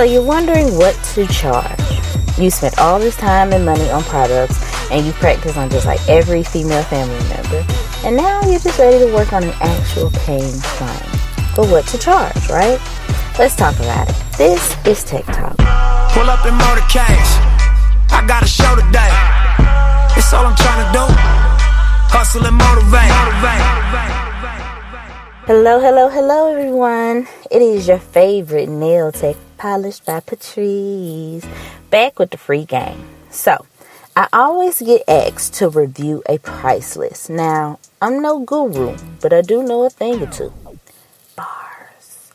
So you're wondering what to charge. You spent all this time and money on products and you practice on just like every female family member. And now you're just ready to work on an actual paying client. But what to charge, right? Let's talk about it. This is Tech Talk. Pull up in motorcades. I got a show today. It's all I'm trying to do. Hustle and motivate. Hello, hello, hello, everyone. It is your favorite nail tech polished by Patrice. Back with the free game. So, I always get asked to review a price list. Now, I'm no guru, but I do know a thing or two. Bars.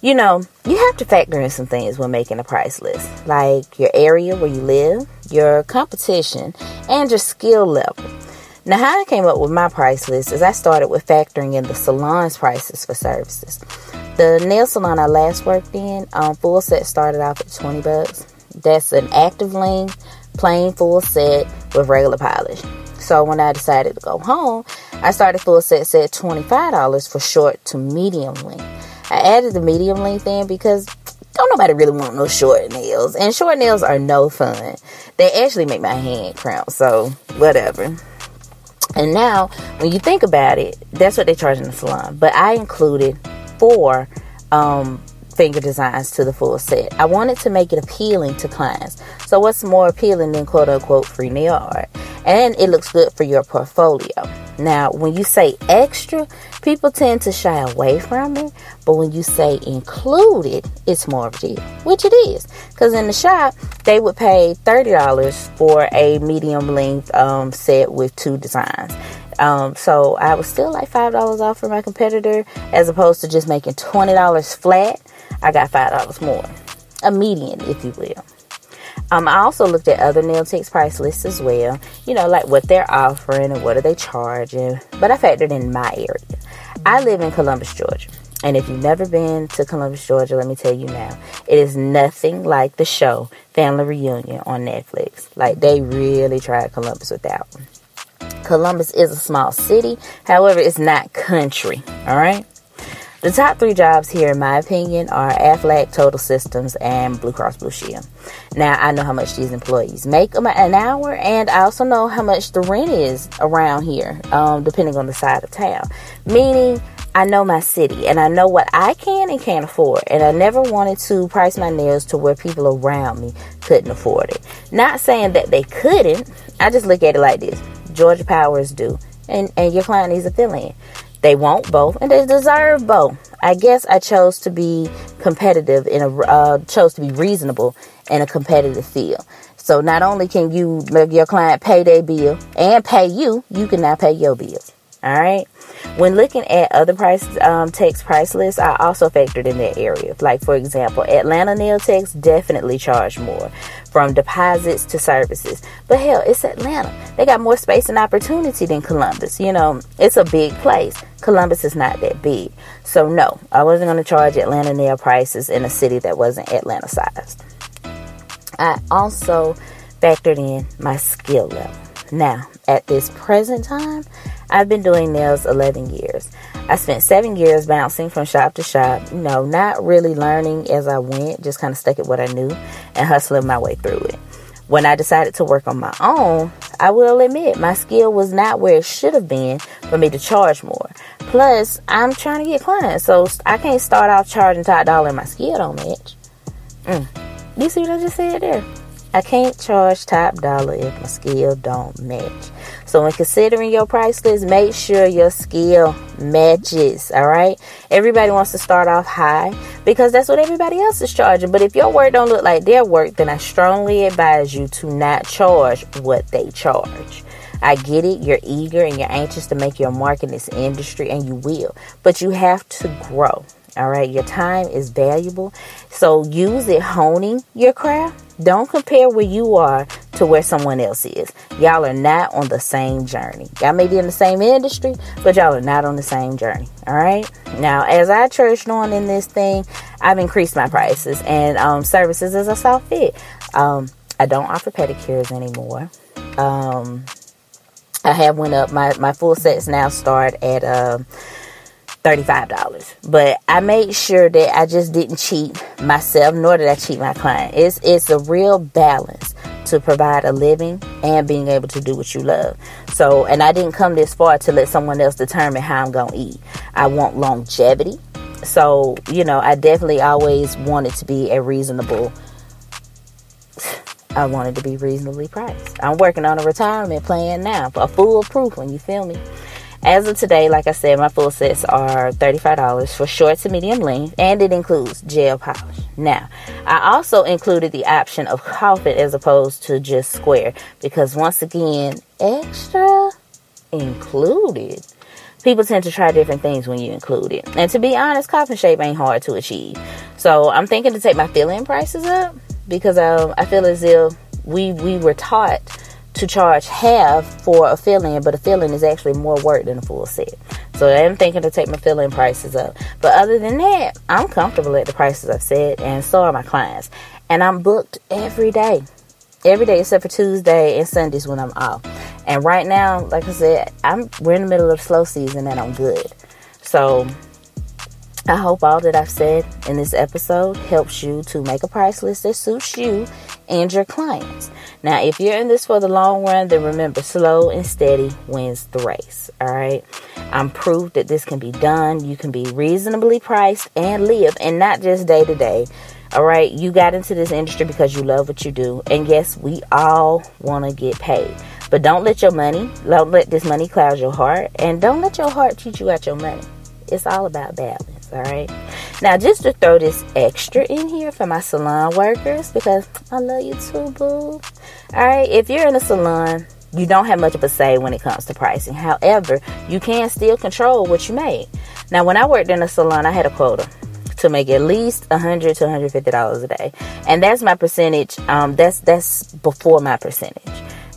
You know, you have to factor in some things when making a price list, like your area where you live, your competition, and your skill level. Now, how I came up with my price list is I started with factoring in the salon's prices for services. The nail salon I last worked in, um, full set started off at 20 bucks. That's an active length, plain full set with regular polish. So when I decided to go home, I started full set set $25 for short to medium length. I added the medium length in because don't nobody really want no short nails. And short nails are no fun. They actually make my hand cramp, so whatever. And now, when you think about it, that's what they charge in the salon. But I included four um, finger designs to the full set. I wanted to make it appealing to clients. So, what's more appealing than quote unquote free nail art? And it looks good for your portfolio. Now, when you say extra, people tend to shy away from it. But when you say included, it's more of a deal, which it is. Because in the shop, they would pay $30 for a medium length um, set with two designs. Um, so I was still like $5 off for my competitor as opposed to just making $20 flat. I got $5 more. A median, if you will. Um, I also looked at other nail techs price lists as well. You know, like what they're offering and what are they charging. But I factored in my area. I live in Columbus, Georgia. And if you've never been to Columbus, Georgia, let me tell you now, it is nothing like the show Family Reunion on Netflix. Like they really tried Columbus with that one. Columbus is a small city, however, it's not country. All right. The top three jobs here, in my opinion, are Aflac Total Systems and Blue Cross Blue Shield. Now, I know how much these employees make an hour, and I also know how much the rent is around here, um, depending on the side of town. Meaning, I know my city and I know what I can and can't afford. And I never wanted to price my nails to where people around me couldn't afford it. Not saying that they couldn't, I just look at it like this Georgia Powers do. and, and your client needs a fill in. They want both, and they deserve both. I guess I chose to be competitive in a uh, chose to be reasonable in a competitive field. So not only can you make your client pay their bill and pay you, you can now pay your bills. All right. When looking at other price um, techs price lists, I also factored in that area. Like for example, Atlanta nail techs definitely charge more, from deposits to services. But hell, it's Atlanta. They got more space and opportunity than Columbus. You know, it's a big place. Columbus is not that big, so no, I wasn't going to charge Atlanta nail prices in a city that wasn't Atlanta sized. I also factored in my skill level. Now, at this present time, I've been doing nails 11 years. I spent seven years bouncing from shop to shop, you know, not really learning as I went, just kind of stuck at what I knew and hustling my way through it. When I decided to work on my own, I will admit my skill was not where it should have been for me to charge more. Plus, I'm trying to get clients, so I can't start off charging top dollar and my skill don't match. Mm. You see what I just said there? I can't charge top dollar if my skill don't match. So when considering your price list, make sure your skill matches. All right. Everybody wants to start off high because that's what everybody else is charging. But if your work don't look like their work, then I strongly advise you to not charge what they charge. I get it. You're eager and you're anxious to make your mark in this industry, and you will. But you have to grow. All right, your time is valuable. So use it honing your craft. Don't compare where you are to where someone else is. Y'all are not on the same journey. Y'all may be in the same industry, but y'all are not on the same journey. All right. Now, as I trudged on in this thing, I've increased my prices and um, services as a soft fit. Um, I don't offer pedicures anymore. Um, I have went up. My my full sets now start at. Uh, $35. But I mm. made sure that I just didn't cheat myself, nor did I cheat my client. It's it's a real balance to provide a living and being able to do what you love. So, and I didn't come this far to let someone else determine how I'm going to eat. I want longevity. So, you know, I definitely always wanted to be a reasonable I wanted to be reasonably priced. I'm working on a retirement plan now, for a foolproof one, you feel me? As of today, like I said, my full sets are $35 for short to medium length, and it includes gel polish. Now, I also included the option of coffin as opposed to just square because, once again, extra included. People tend to try different things when you include it. And to be honest, coffin shape ain't hard to achieve. So I'm thinking to take my fill-in prices up because um, I feel as if we we were taught to charge half for a fill-in, but a fill-in is actually more work than a full set. So I'm thinking to take my fill-in prices up. But other than that, I'm comfortable at the prices I've set, and so are my clients. And I'm booked every day, every day except for Tuesday and Sundays when I'm off. And right now, like I said, I'm we're in the middle of slow season, and I'm good. So I hope all that I've said in this episode helps you to make a price list that suits you and your clients. Now, if you're in this for the long run, then remember slow and steady wins the race. All right. I'm proof that this can be done. You can be reasonably priced and live, and not just day to day. All right. You got into this industry because you love what you do. And yes, we all want to get paid. But don't let your money, don't let this money cloud your heart, and don't let your heart cheat you out your money. It's all about balance all right. Now just to throw this extra in here for my salon workers because i love you too boo. All right if you're in a salon you don't have much of a say when it comes to pricing. However you can still control what you make. Now when i worked in a salon i had a quota to make at least 100 to 150 dollars a day. And that's my percentage um, that's that's before my percentage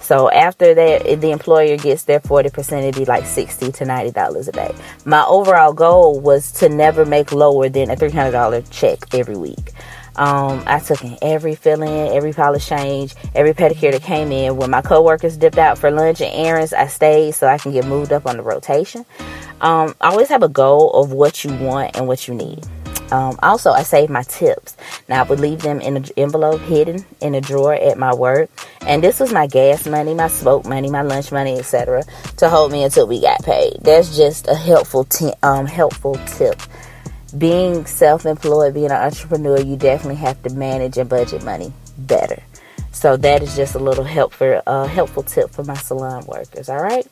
so after that, the employer gets their 40%, it'd be like 60 to $90 a day. My overall goal was to never make lower than a $300 check every week. Um, I took in every fill in, every polish change, every pedicure that came in. When my coworkers dipped out for lunch and errands, I stayed so I can get moved up on the rotation. Um, always have a goal of what you want and what you need. Um, also, I save my tips. Now, I would leave them in an envelope hidden in a drawer at my work. And this was my gas money, my smoke money, my lunch money, etc., to hold me until we got paid. That's just a helpful, t- um, helpful tip. Being self-employed, being an entrepreneur, you definitely have to manage and budget money better. So that is just a little help for, uh, helpful tip for my salon workers. All right.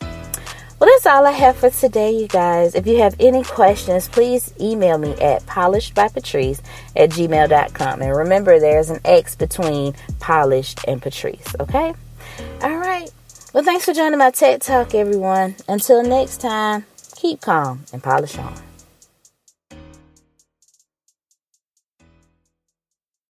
Well, that's all I have for today, you guys. If you have any questions, please email me at polishedbypatrice at gmail.com. And remember, there's an X between polished and Patrice, okay? All right. Well, thanks for joining my TED Talk, everyone. Until next time, keep calm and polish on.